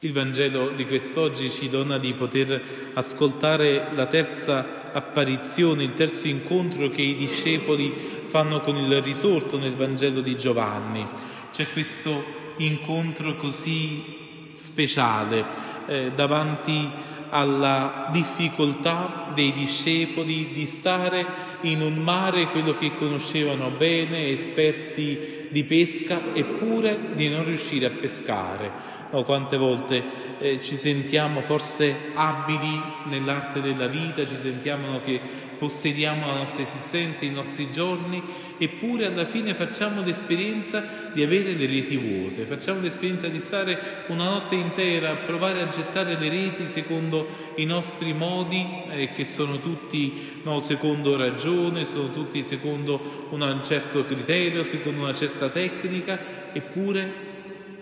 Il Vangelo di quest'oggi ci dona di poter ascoltare la terza apparizione, il terzo incontro che i discepoli fanno con il risorto nel Vangelo di Giovanni. C'è questo incontro così speciale eh, davanti alla difficoltà dei discepoli di stare in un mare quello che conoscevano bene, esperti di pesca, eppure di non riuscire a pescare. No, quante volte eh, ci sentiamo forse abili nell'arte della vita, ci sentiamo che possediamo la nostra esistenza, i nostri giorni, eppure alla fine facciamo l'esperienza di avere le reti vuote, facciamo l'esperienza di stare una notte intera a provare a gettare le reti secondo i nostri modi, eh, che sono tutti no, secondo ragione, sono tutti secondo un certo criterio, secondo una certa tecnica, eppure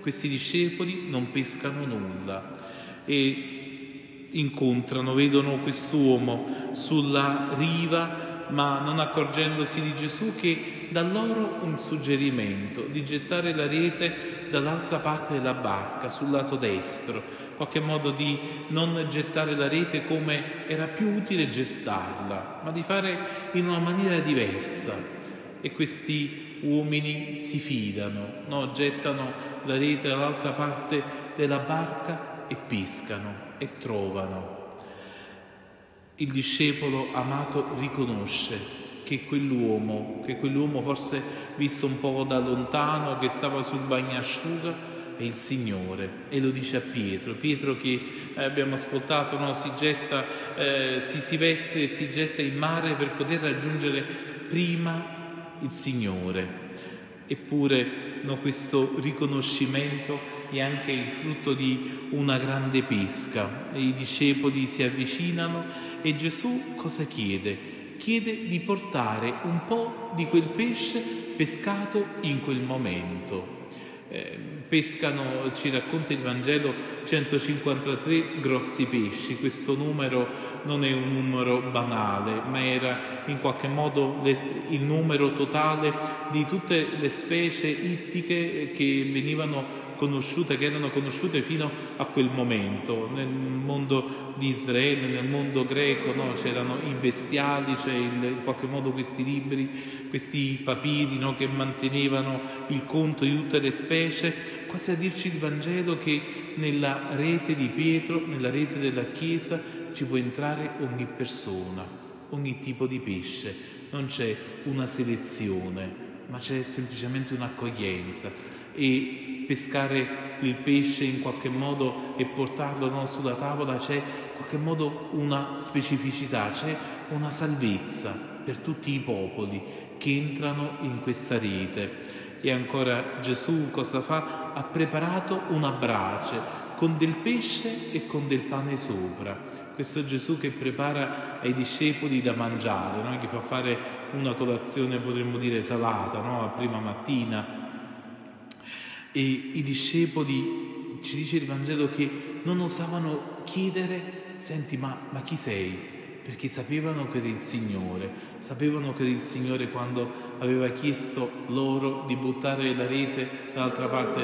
questi discepoli non pescano nulla e incontrano, vedono quest'uomo sulla riva, ma non accorgendosi di Gesù che dà loro un suggerimento di gettare la rete dall'altra parte della barca, sul lato destro, qualche modo di non gettare la rete come era più utile gettarla, ma di fare in una maniera diversa. E questi uomini si fidano, no? gettano la rete dall'altra parte della barca e pescano e trovano. Il discepolo amato riconosce che quell'uomo, che quell'uomo forse visto un po' da lontano, che stava sul bagnasciuga, è il Signore e lo dice a Pietro. Pietro che eh, abbiamo ascoltato, no? si, getta, eh, si, si veste e si getta in mare per poter raggiungere prima il Signore. Eppure no, questo riconoscimento è anche il frutto di una grande pesca. I discepoli si avvicinano e Gesù cosa chiede? Chiede di portare un po' di quel pesce pescato in quel momento. Eh, pescano, ci racconta il Vangelo, 153 grossi pesci. Questo numero non è un numero banale, ma era in qualche modo il numero totale di tutte le specie ittiche che venivano conosciute, che erano conosciute fino a quel momento. Nel mondo di Israele, nel mondo greco, no? c'erano i bestiali, cioè il, in qualche modo questi libri, questi papiri no? che mantenevano il conto di tutte le specie, quasi a dirci il Vangelo che nella rete di Pietro, nella rete della Chiesa, ci può entrare ogni persona, ogni tipo di pesce, non c'è una selezione, ma c'è semplicemente un'accoglienza e pescare il pesce in qualche modo e portarlo no, sulla tavola c'è in qualche modo una specificità, c'è una salvezza per tutti i popoli che entrano in questa rete. E ancora Gesù cosa fa? Ha preparato una brace con del pesce e con del pane sopra. Questo Gesù che prepara ai discepoli da mangiare, no? che fa fare una colazione, potremmo dire, salata, no? a prima mattina. E i discepoli, ci dice il Vangelo, che non osavano chiedere, senti, ma, ma chi sei? Perché sapevano che era il Signore, sapevano che era il Signore quando aveva chiesto loro di buttare la rete dall'altra parte,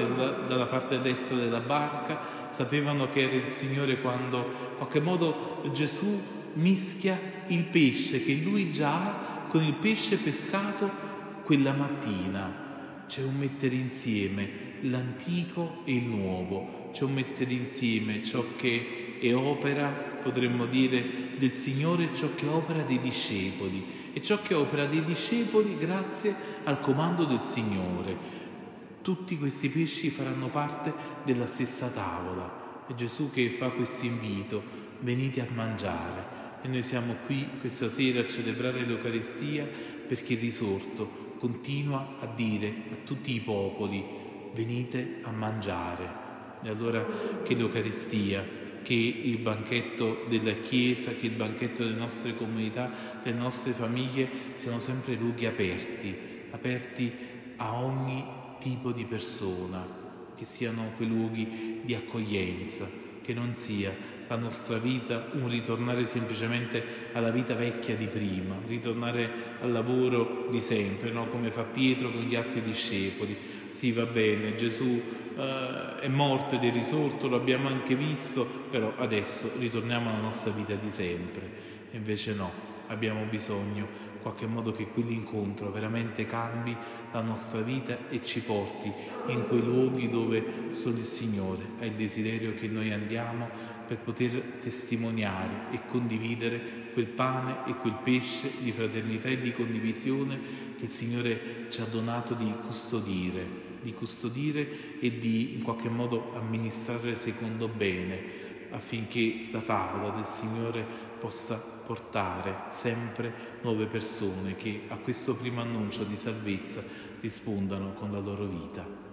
dalla parte destra della barca, sapevano che era il Signore quando in qualche modo Gesù mischia il pesce che lui già ha con il pesce pescato quella mattina. C'è un mettere insieme l'antico e il nuovo, c'è un mettere insieme ciò che è opera potremmo dire, del Signore ciò che opera dei discepoli e ciò che opera dei discepoli grazie al comando del Signore. Tutti questi pesci faranno parte della stessa tavola. È Gesù che fa questo invito, venite a mangiare. E noi siamo qui questa sera a celebrare l'Eucaristia perché il risorto continua a dire a tutti i popoli, venite a mangiare. E allora che l'Eucaristia che il banchetto della Chiesa, che il banchetto delle nostre comunità, delle nostre famiglie siano sempre luoghi aperti, aperti a ogni tipo di persona, che siano quei luoghi di accoglienza, che non sia la nostra vita un ritornare semplicemente alla vita vecchia di prima, ritornare al lavoro di sempre, no? come fa Pietro con gli altri discepoli. Sì, va bene, Gesù eh, è morto ed è risorto, lo abbiamo anche visto, però adesso ritorniamo alla nostra vita di sempre. Invece no, abbiamo bisogno in qualche modo che quell'incontro veramente cambi la nostra vita e ci porti in quei luoghi dove solo il Signore ha il desiderio che noi andiamo per poter testimoniare e condividere quel pane e quel pesce di fraternità e di condivisione che il Signore ci ha donato di custodire di custodire e di in qualche modo amministrare secondo bene affinché la tavola del Signore possa portare sempre nuove persone che a questo primo annuncio di salvezza rispondano con la loro vita.